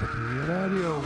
Ratatouille Radio.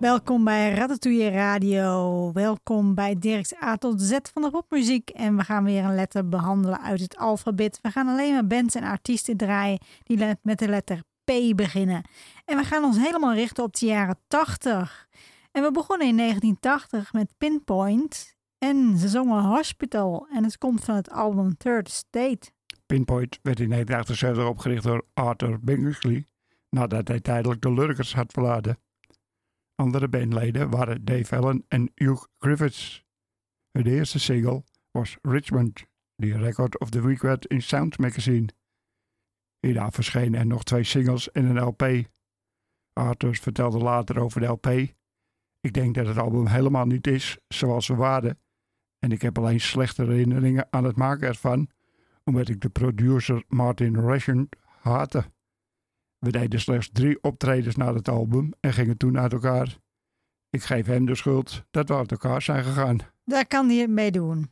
Welkom bij Ratatouille Radio. Welkom bij Dirks A tot Z van de popmuziek. En we gaan weer een letter behandelen uit het alfabet. We gaan alleen maar bands en artiesten draaien die met de letter P beginnen. En we gaan ons helemaal richten op de jaren 80. En we begonnen in 1980 met Pinpoint. En ze zongen Hospital. En het komt van het album Third State. Pinpoint werd in 1978 opgericht door Arthur Bingley nadat hij tijdelijk de Lurkers had verlaten. Andere bandleden waren Dave Allen en Hugh Griffiths. Hun eerste single was Richmond, die Record of the Week werd in Sound Magazine. Hierna verschenen er nog twee singles en een LP. Arthur vertelde later over de LP. Ik denk dat het album helemaal niet is zoals we waren. En ik heb alleen slechte herinneringen aan het maken ervan, omdat ik de producer Martin Ration haatte. We deden slechts drie optredens na het album en gingen toen uit elkaar. Ik geef hem de schuld dat we uit elkaar zijn gegaan. Daar kan hij mee doen.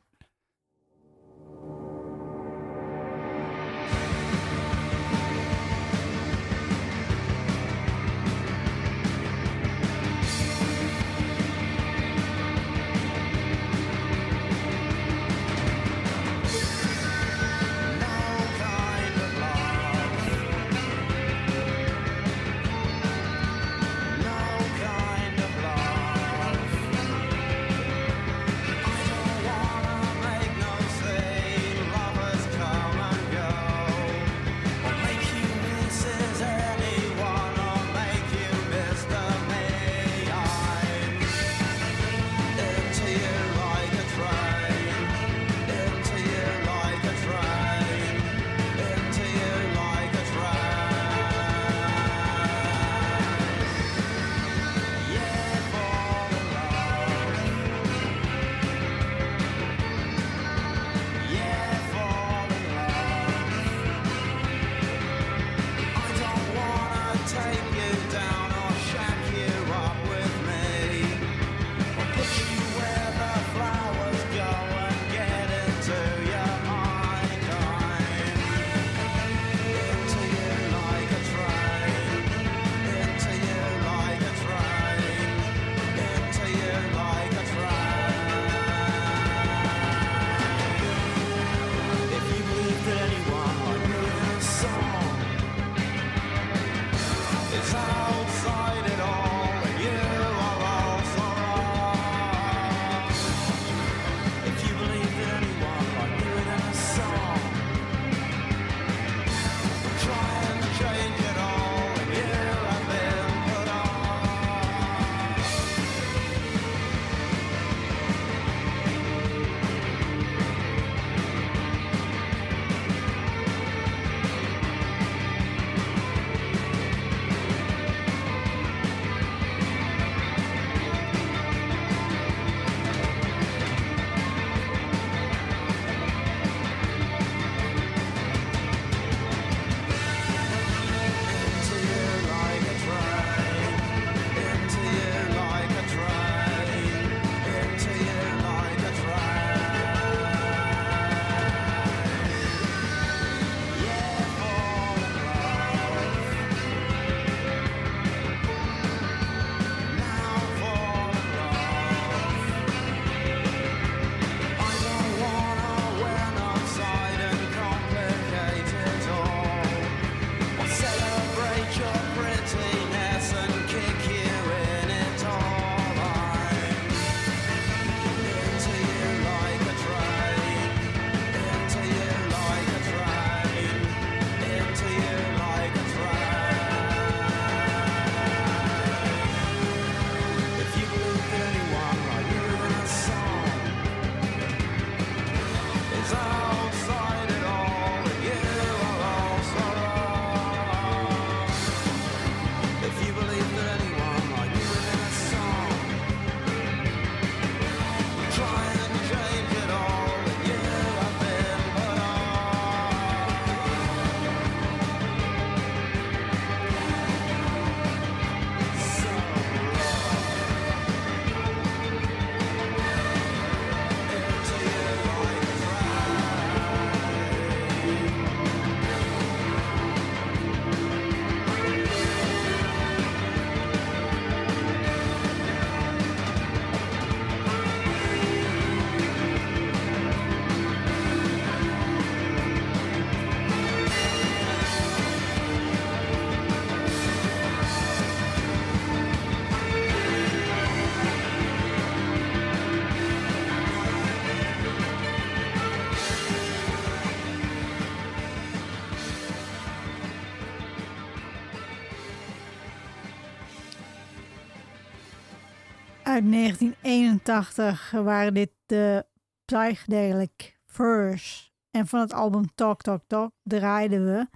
Uit 1981 waren dit de Psychedelic Furs. En van het album Talk Talk Talk draaiden we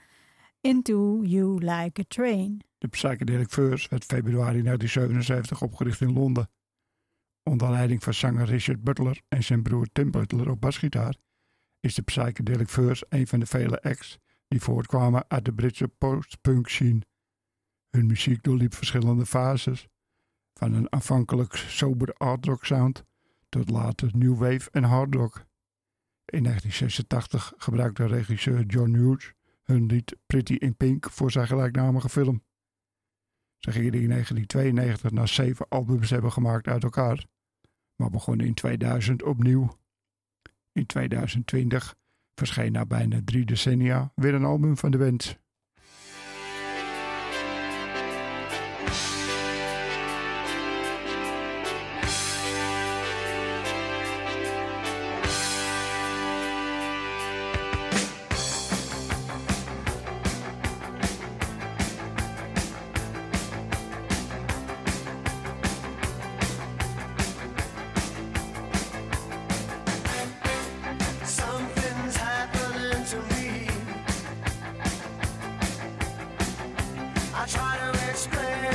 Into You Like a Train. De Psychedelic Furs werd februari 1977 opgericht in Londen. Onder leiding van zanger Richard Butler en zijn broer Tim Butler op basgitaar is de Psychedelic Furs een van de vele acts die voortkwamen uit de Britse post-punk scene. Hun muziek doorliep verschillende fases, van een aanvankelijk sober art rock sound tot later new wave en hard rock. In 1986 gebruikte regisseur John Hughes hun lied Pretty in Pink voor zijn gelijknamige film. Ze gingen in 1992 na zeven albums hebben gemaakt uit elkaar, maar begonnen in 2000 opnieuw. In 2020 verscheen na bijna drie decennia weer een album van de band. I try to explain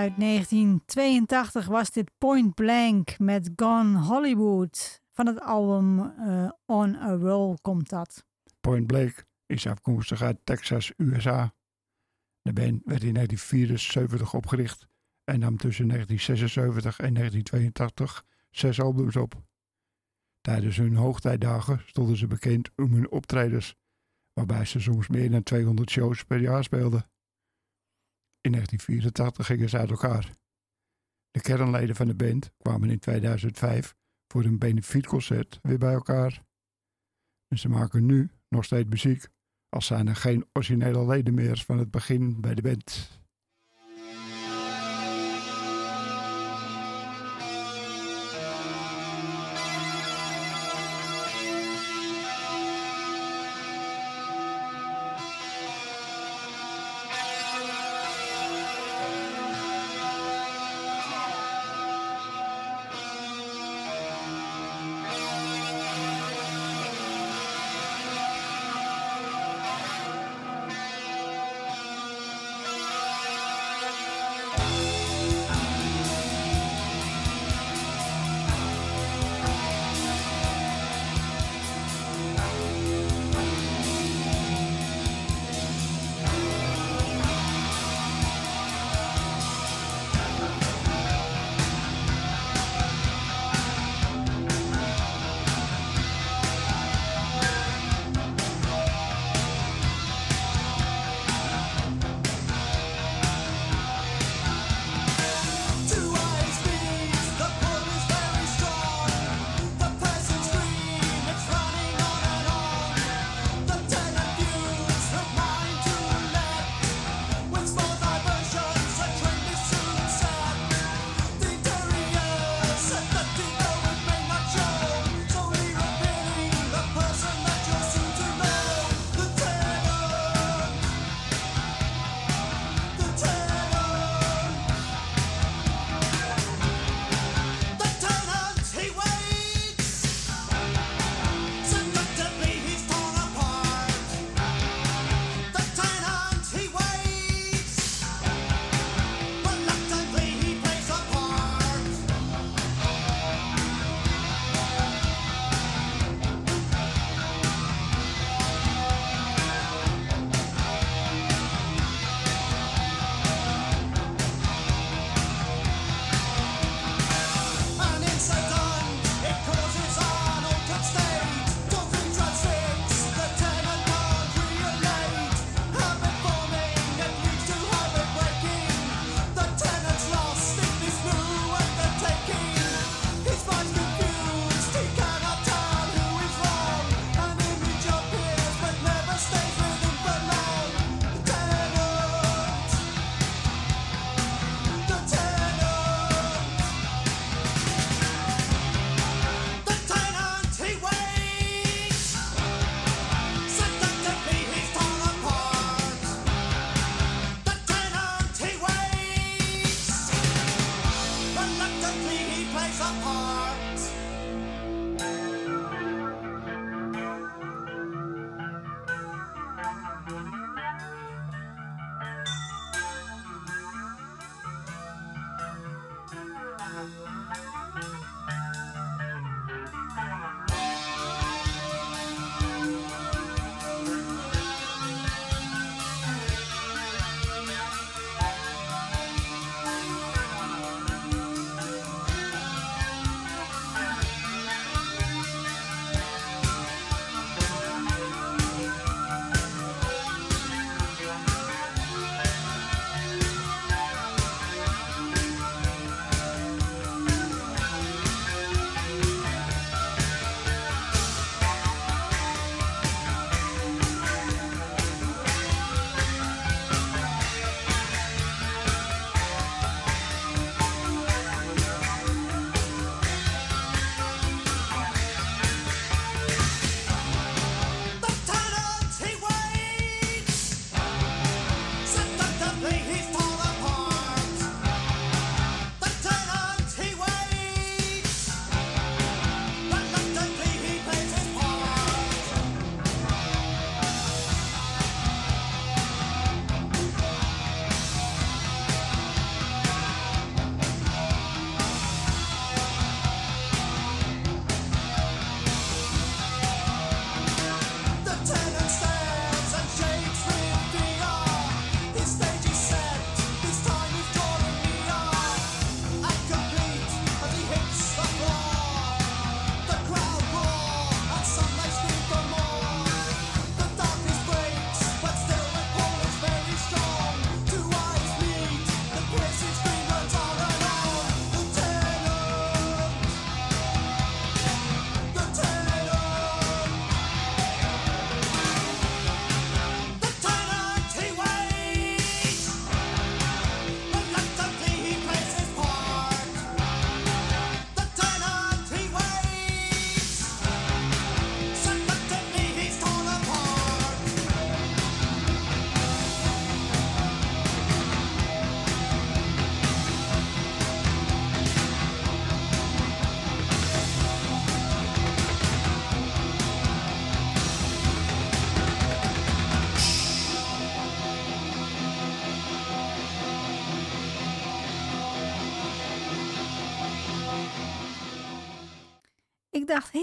Uit 1982 was dit Point Blank met Gone Hollywood. Van het album eh, On a Roll komt dat. Point Blank is afkomstig uit Texas, USA. De band werd in 1974 opgericht en nam tussen 1976 en 1982 zes albums op. Tijdens hun hoogtijdagen stonden ze bekend om hun optredens, waarbij ze soms meer dan 200 shows per jaar speelden. In 1984 gingen ze uit elkaar. De kernleden van de band kwamen in 2005 voor een benefietconcert weer bij elkaar. En ze maken nu nog steeds muziek, als zijn er geen originele leden meer van het begin bij de band.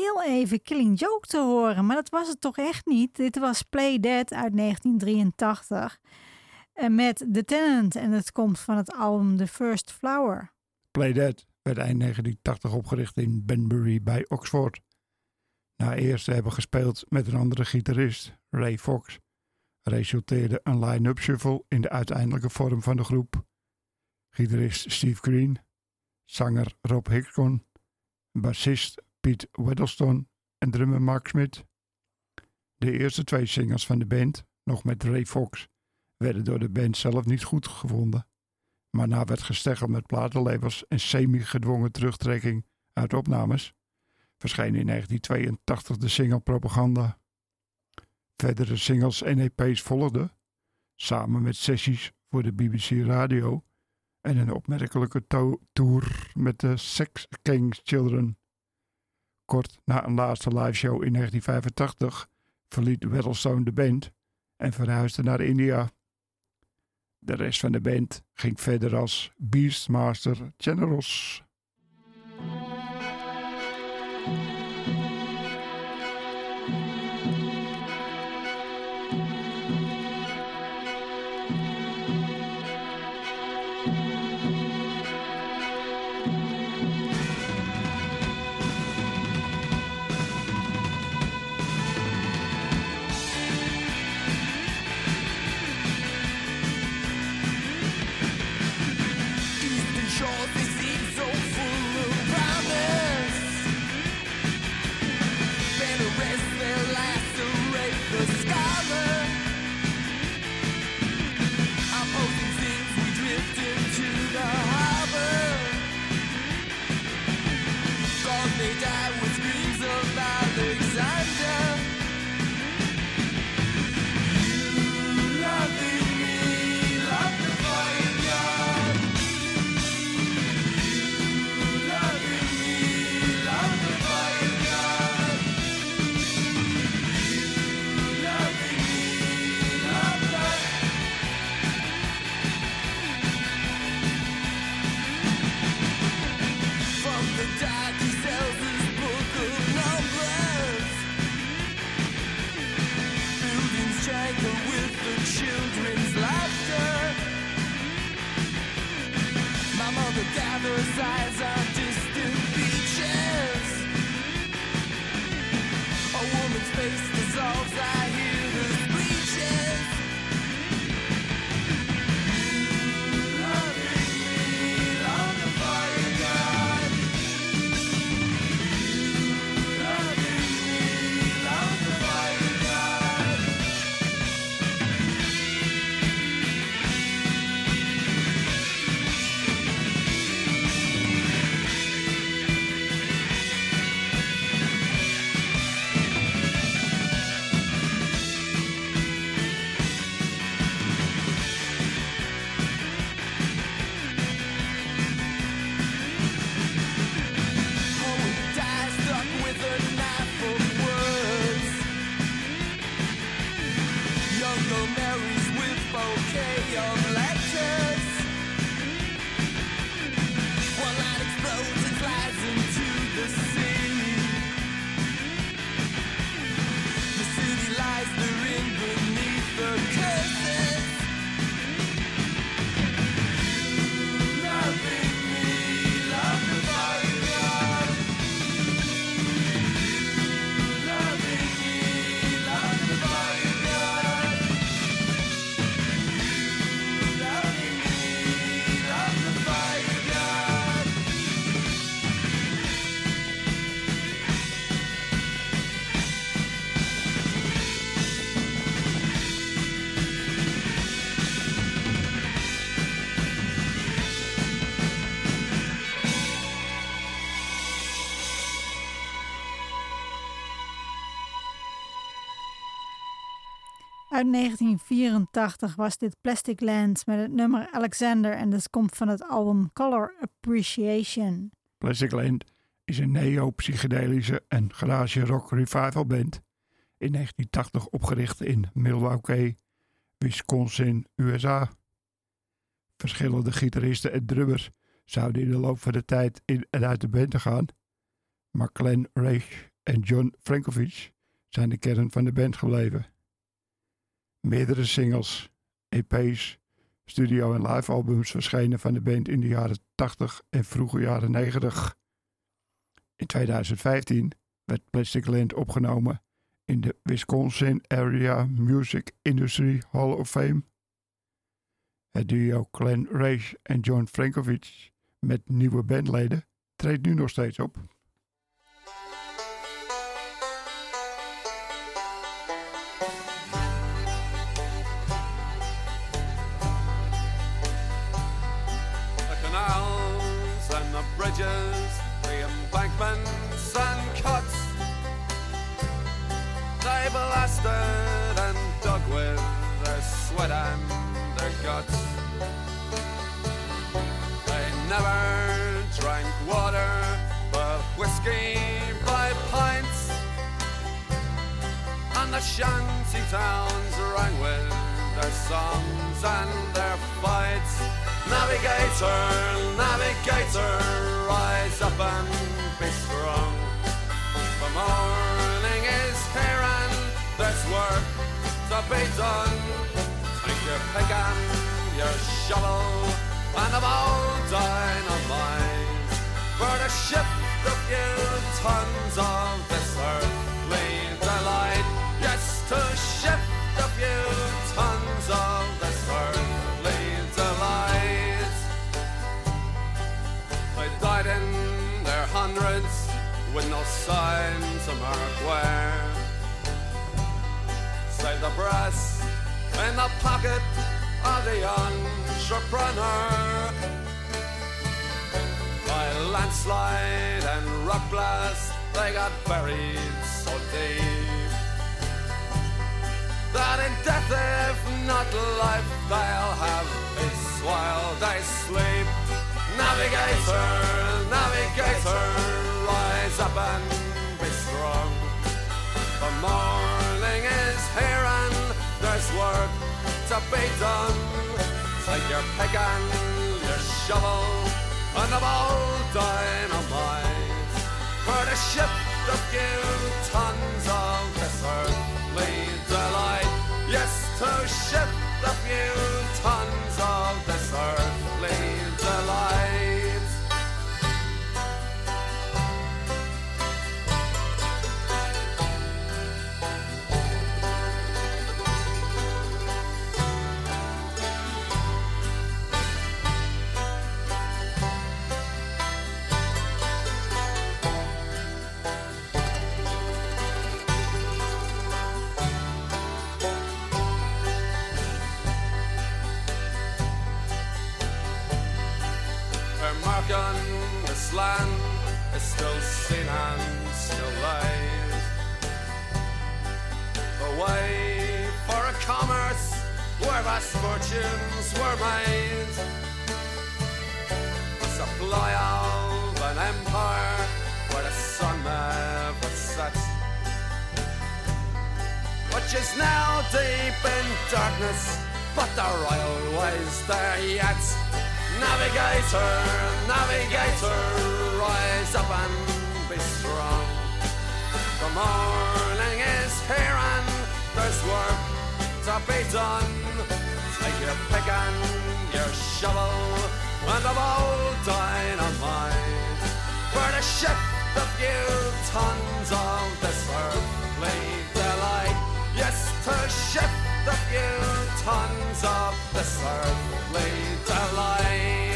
Heel even Killing Joke te horen, maar dat was het toch echt niet. Dit was Play Dead uit 1983 eh, met The Tenant en het komt van het album The First Flower. Play Dead werd eind 1980 opgericht in Banbury bij Oxford. Na eerst te hebben gespeeld met een andere gitarist, Ray Fox, resulteerde een line-up shuffle in de uiteindelijke vorm van de groep. Gitarist Steve Green, zanger Rob Hickson, bassist Weddleston en drummer Mark Smith. De eerste twee singles van de band, nog met Ray Fox, werden door de band zelf niet goed gevonden. Maar na werd gesteggeld met platenlabels en semi-gedwongen terugtrekking uit opnames, verscheen in 1982 de single Propaganda. Verdere singles en EP's volgden, samen met sessies voor de BBC Radio en een opmerkelijke to- tour met de Sex King's Children. Kort na een laatste liveshow in 1985 verliet Weddlestone de band en verhuisde naar India. De rest van de band ging verder als Beastmaster Generals. Uit 1984 was dit Plastic Land met het nummer Alexander en dat komt van het album Color Appreciation. Plastic Land is een neo-psychedelische en garage rock revival band. In 1980 opgericht in Milwaukee, Wisconsin, USA. Verschillende gitaristen en drummers zouden in de loop van de tijd in en uit de band gaan. maar Glenn Reich en John Frankovic zijn de kern van de band gebleven. Meerdere singles, EP's, studio- en live-albums verschenen van de band in de jaren 80 en vroege jaren 90. In 2015 werd Plastic Land opgenomen in de Wisconsin Area Music Industry Hall of Fame. Het duo Glenn Reich en John Frankovic met nieuwe bandleden treedt nu nog steeds op. guts. They never drank water, but whiskey by pints. And the shanty towns rang with their songs and their fights. Navigator, navigator, rise up and be strong. The morning is here and there's work to be done. Take your pick and your shovel and a bold dynamite for to shift a few tons of this earthly delight. Yes, to shift a few tons of this earthly delight. They died in their hundreds with no sign to mark where. Save the brass in the pocket of the entrepreneur. By landslide and rock blast, they got buried so deep that in death, if not life, they'll have peace while they sleep. Navigator, navigator, rise up and be strong. The morning is here and there's work to be done. Take your pick and your shovel and a bold dynamite for to shift a few tons of this earthly delight. Yes, to shift a few tons The way for a commerce where vast fortunes were made. Supply of an empire where the sun never sets. Which is now deep in darkness, but the royal way's there yet. Navigator, navigator, rise up and be strong. The morning is here and work to be done. Take your pick and your shovel and a bold dynamite. For to shift a few tons of this earthly delight. Yes, to shift a few tons of this earthly delight.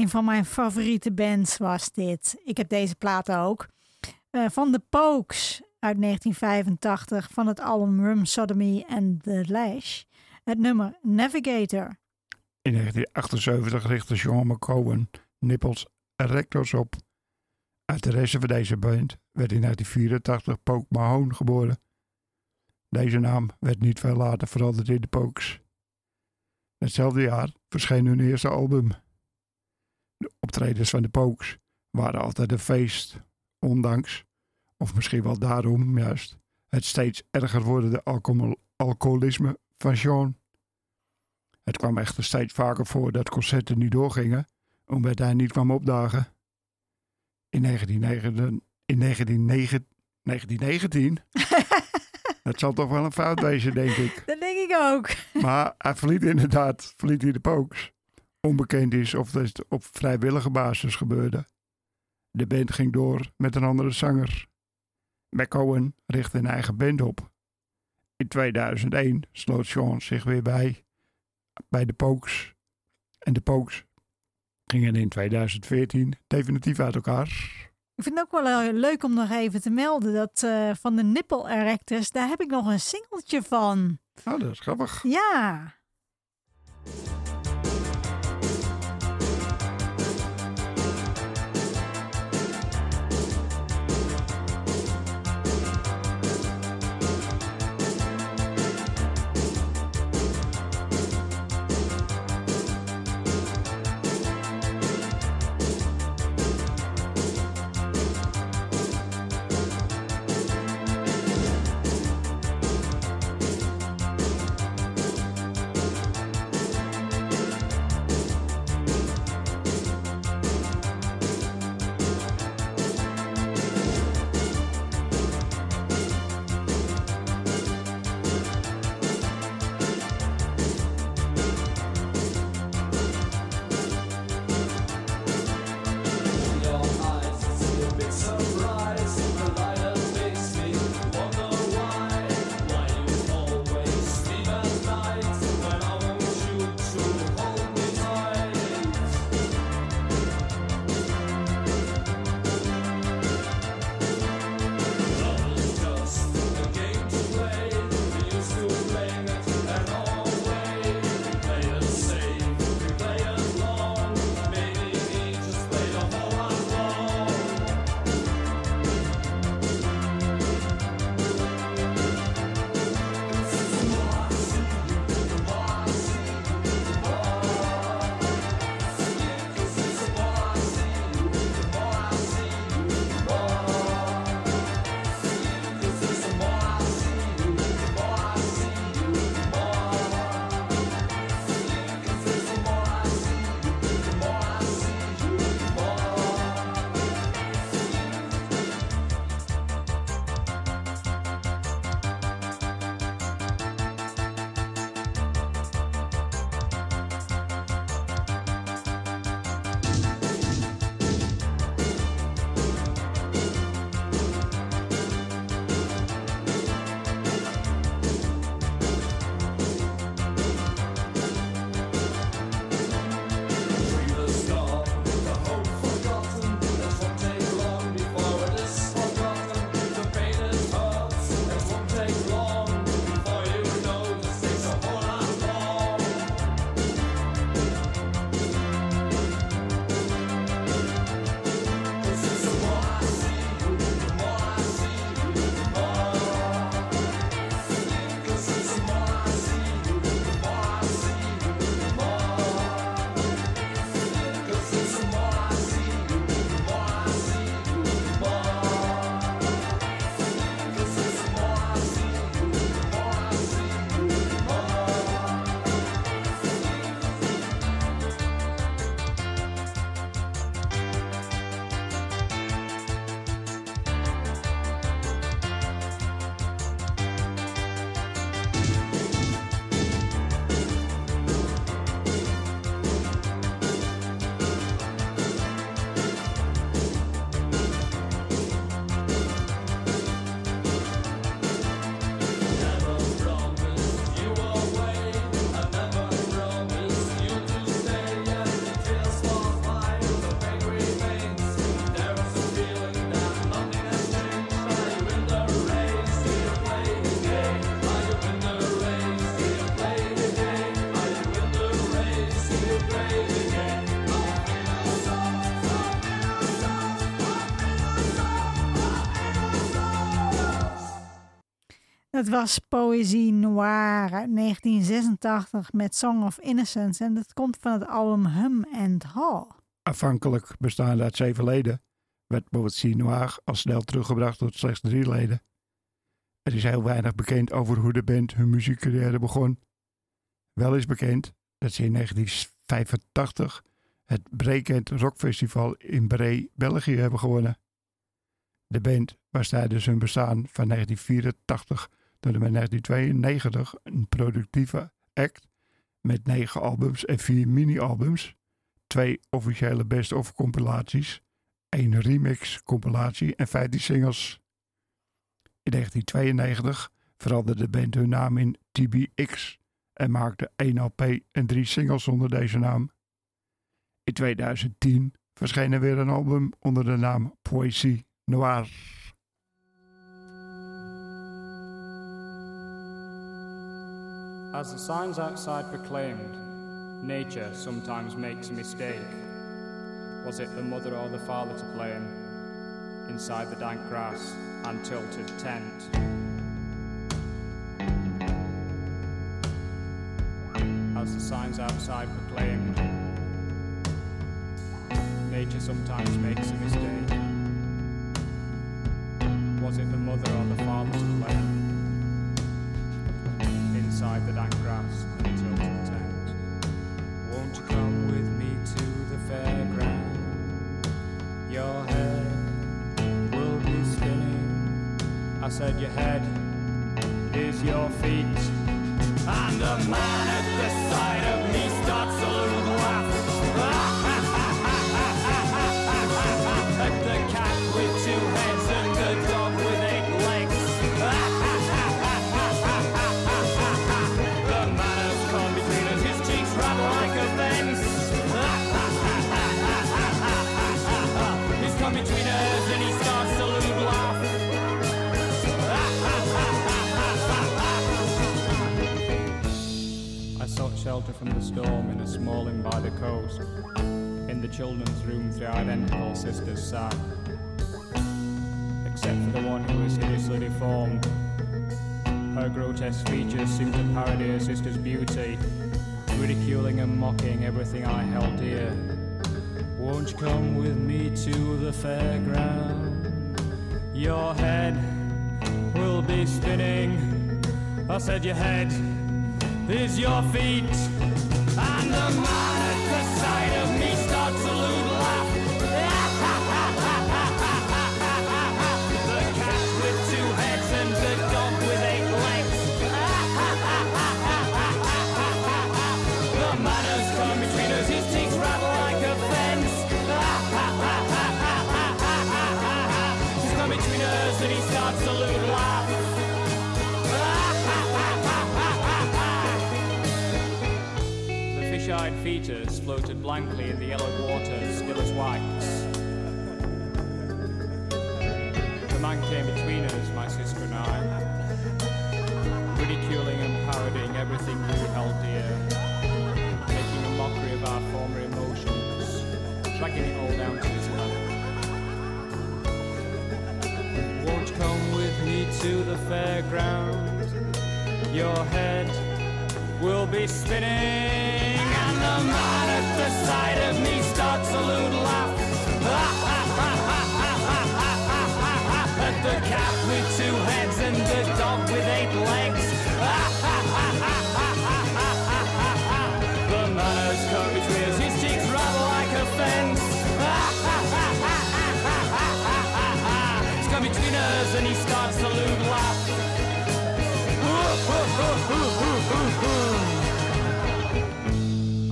Een van mijn favoriete bands was dit. Ik heb deze plaat ook. Eh, van The Pokes uit 1985 van het album Rum Sodomy and The Lash. Het nummer Navigator. In 1978 richtte Sean McCowan Nipples Erectors op Uit de resten van deze band werd in 1984 Poke Mahone geboren. Deze naam werd niet veel later veranderd in de Pokes. Hetzelfde jaar verscheen hun eerste album. De optredens van de Pokes waren altijd een feest, ondanks, of misschien wel daarom juist, het steeds erger wordende alcohol- alcoholisme van Sean. Het kwam echter steeds vaker voor dat concerten niet doorgingen, omdat hij niet kwam opdagen. In 1919, in 1919, 1919 dat zal toch wel een fout wezen, denk ik. Dat denk ik ook. Maar hij verliet inderdaad verliet hij de Pokes. Onbekend is of dat op vrijwillige basis gebeurde. De band ging door met een andere zanger. McCowan richtte een eigen band op. In 2001 sloot Sean zich weer bij, bij de Pokes. En de Pokes gingen in 2014 definitief uit elkaar. Ik vind het ook wel eh, leuk om nog even te melden dat eh, van de Nipple Erectors, daar heb ik nog een singeltje van. Oh, dat is grappig. Ja. Dat was Poëzie Noir uit 1986 met Song of Innocence. En dat komt van het album Hum and Haw. Afhankelijk bestaande uit zeven leden, werd Poëzie Noir al snel teruggebracht tot slechts drie leden. Er is heel weinig bekend over hoe de band hun muziekcarrière begon. Wel is bekend dat ze in 1985 het Brekend Rockfestival in Bree, België hebben gewonnen. De band was tijdens hun bestaan van 1984 en met 1992 een productieve act met negen albums en vier mini-albums, twee officiële best-of compilaties, één remix compilatie en 15 singles. In 1992 veranderde de band hun naam in TBX en maakte één LP en drie singles onder deze naam. In 2010 verscheen er weer een album onder de naam Poésie Noir. As the signs outside proclaimed, nature sometimes makes a mistake. Was it the mother or the father to blame? Inside the dank grass and tilted tent. As the signs outside proclaimed, nature sometimes makes a mistake. Was it the mother or the father to blame? Inside the dank grass and tilted tent. Won't you come with me to the fairground? Your head will be spinning. I said your head is your feet. And the man at the side of me starts a come between us and he starts to laugh. I sought shelter from the storm in a small inn by the coast. In the children's room, three identical sisters sat. Except for the one who was hideously deformed. Her grotesque features seemed to parody her sister's beauty, ridiculing and mocking everything I held dear. Won't you come with me to the fairground? Your head will be spinning. I said your head is your feet. And the man floated blankly in the yellow waters, still as wax. The man came between us, my sister and I, ridiculing and parodying everything we held dear, making a mockery of our former emotions, dragging it all down to his level. Won't come with me to the fairground? Your head will be spinning, and the man at the side of me starts a lewd laugh.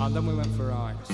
And then we went for rides.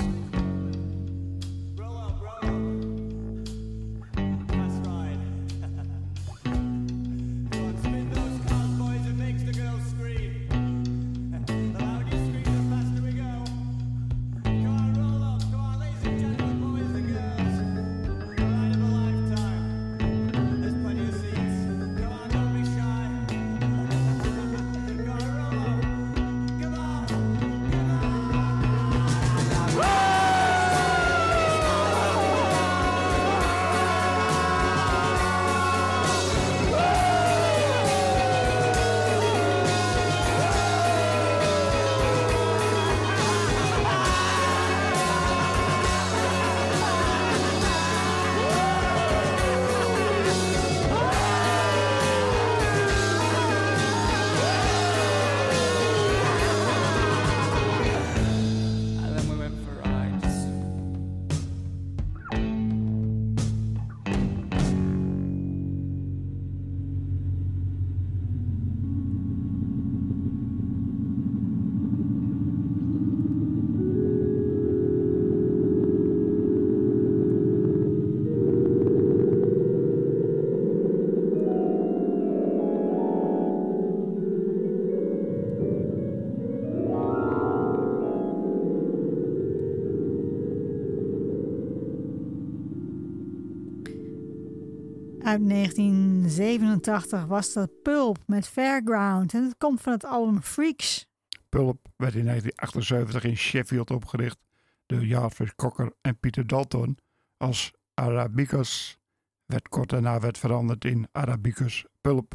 Uit 1987 was dat Pulp met Fairground. En het komt van het album Freaks. Pulp werd in 1978 in Sheffield opgericht door Jarvis Cocker en Peter Dalton als Arabicus. Werd kort daarna werd veranderd in Arabicus Pulp.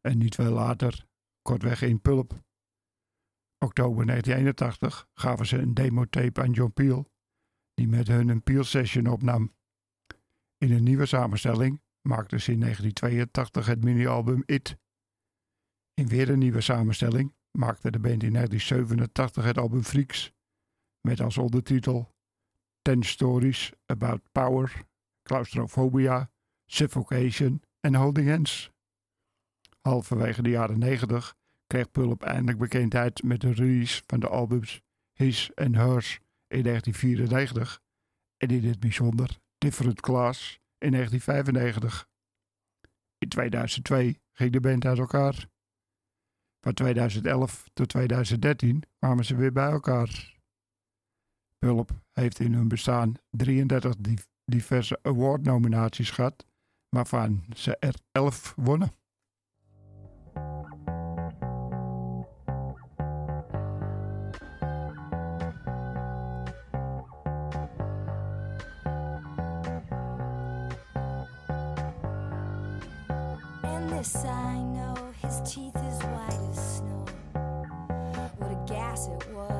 En niet veel later kortweg in Pulp. Oktober 1981 gaven ze een demotape aan John Peel, die met hun een Peel session opnam. In een nieuwe samenstelling maakten ze in 1982 het mini-album It. In weer een nieuwe samenstelling maakte de band in 1987 het album Freaks, met als ondertitel Ten Stories About Power, Claustrophobia, Suffocation en Holding Hands. Halverwege de jaren 90 kreeg Pulp eindelijk bekendheid met de release van de albums His and Hers in 1994 en in het bijzonder Different Class in 1995. In 2002 ging de band uit elkaar. Van 2011 tot 2013 kwamen ze weer bij elkaar. Pulp heeft in hun bestaan 33 di- diverse award-nominaties gehad, waarvan ze er 11 wonnen. This I know, his teeth as white as snow. What a gas it was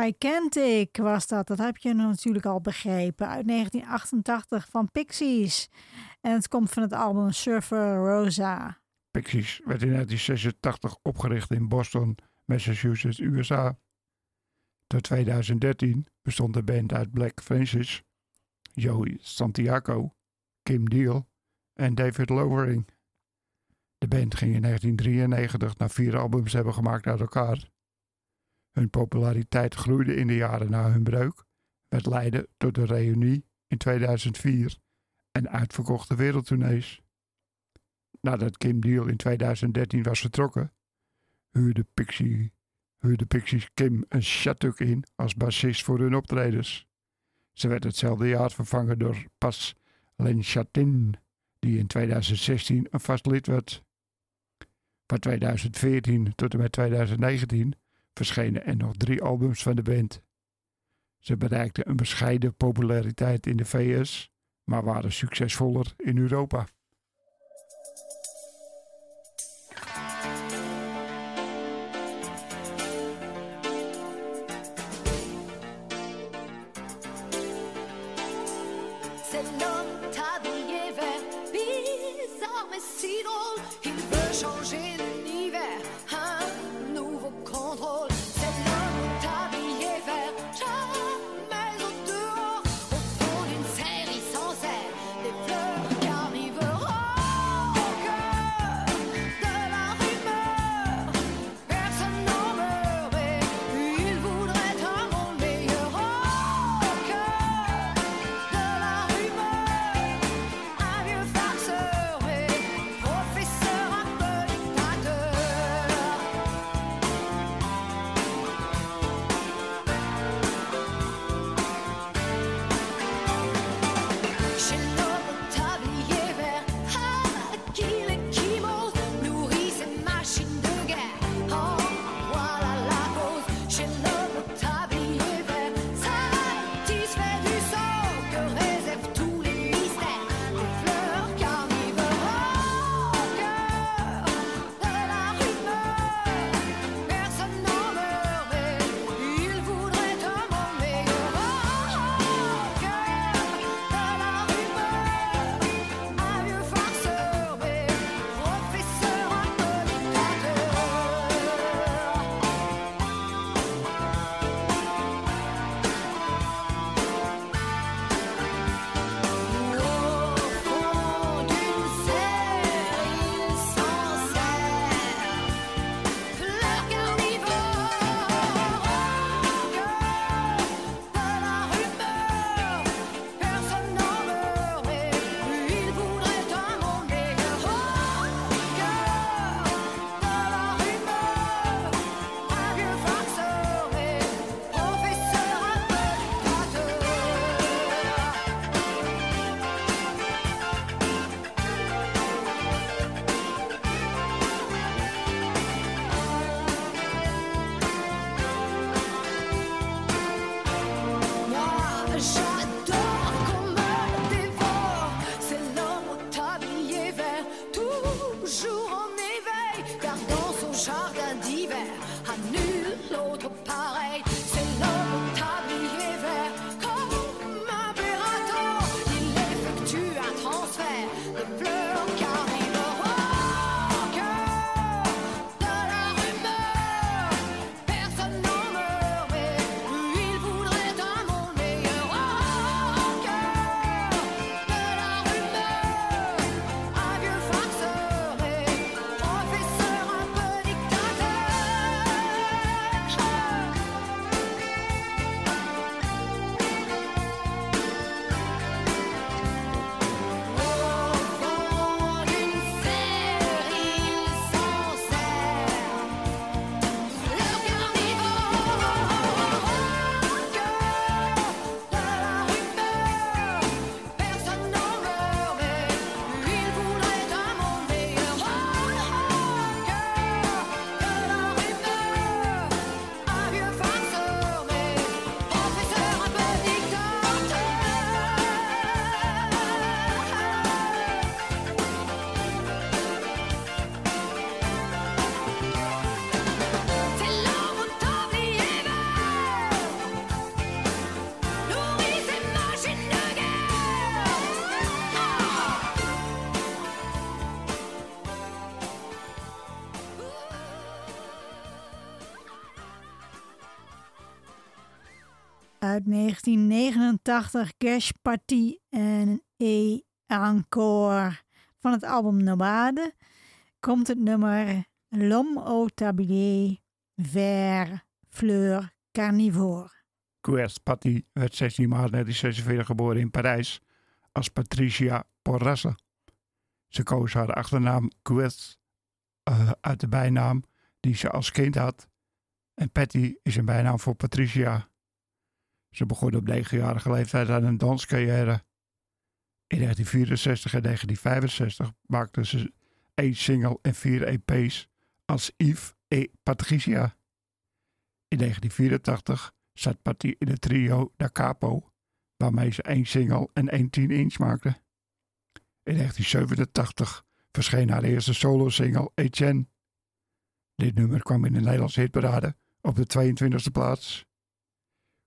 Gigantic was dat. Dat heb je natuurlijk al begrepen. Uit 1988 van Pixies. En het komt van het album Surfer Rosa. Pixies werd in 1986 opgericht in Boston, Massachusetts, USA. Tot 2013 bestond de band uit Black Francis, Joey Santiago, Kim Deal en David Lovering. De band ging in 1993 na vier albums hebben gemaakt uit elkaar. Hun populariteit groeide in de jaren na hun breuk, met leiden tot de reunie in 2004 en uitverkochte wereldtournees. Nadat Kim Deal in 2013 was vertrokken, huurde, Pixie, huurde Pixies Kim een Shatuk in als bassist voor hun optredens. Ze werd hetzelfde jaar vervangen door Pas Lenchatin, die in 2016 een vast lid werd. Van 2014 tot en met 2019 verschenen er nog drie albums van de band. Ze bereikten een bescheiden populariteit in de VS, maar waren succesvoller in Europa. uit 1989, Cash Party en E Encore. Van het album Nomade komt het nummer L'homme au tablier vert fleur carnivore. Quert Patty werd 16 maart 1946 geboren in Parijs als Patricia Porrasse. Ze koos haar achternaam Quert eh, uit de bijnaam die ze als kind had. En Patty is een bijnaam voor Patricia. Ze begon op negenjarige leeftijd aan een danscarrière. In 1964 en 1965 maakte ze één single en vier EP's als Yves et Patricia. In 1984 zat Patty in het trio Da Capo, waarmee ze één single en één 10 inch maakte. In 1987 verscheen haar eerste solo-single Etienne. Dit nummer kwam in de Nederlandse hitparade op de 22e plaats.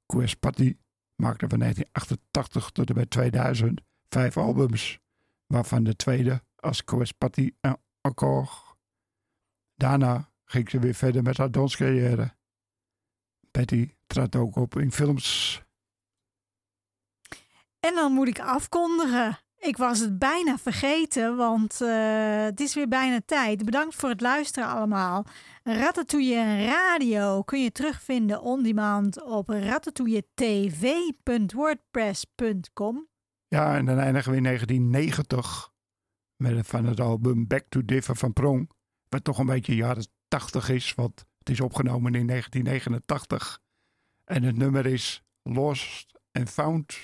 Quest Patty maakte van 1988 tot en met 2000 vijf albums, waarvan de tweede als Quest Patty en Encore. Daarna ging ze weer verder met haar danscarrière. Patty trad ook op in films. En dan moet ik afkondigen. Ik was het bijna vergeten, want eh, het is weer bijna tijd. Bedankt voor het luisteren allemaal. Ratatouille Radio kun je terugvinden on demand op ratatouilletv.wordpress.com. Ja, en dan eindigen we in 1990 met van het album Back to Differ van Prong. Wat toch een beetje jaren 80 is, want het is opgenomen in 1989. En het nummer is Lost and Found.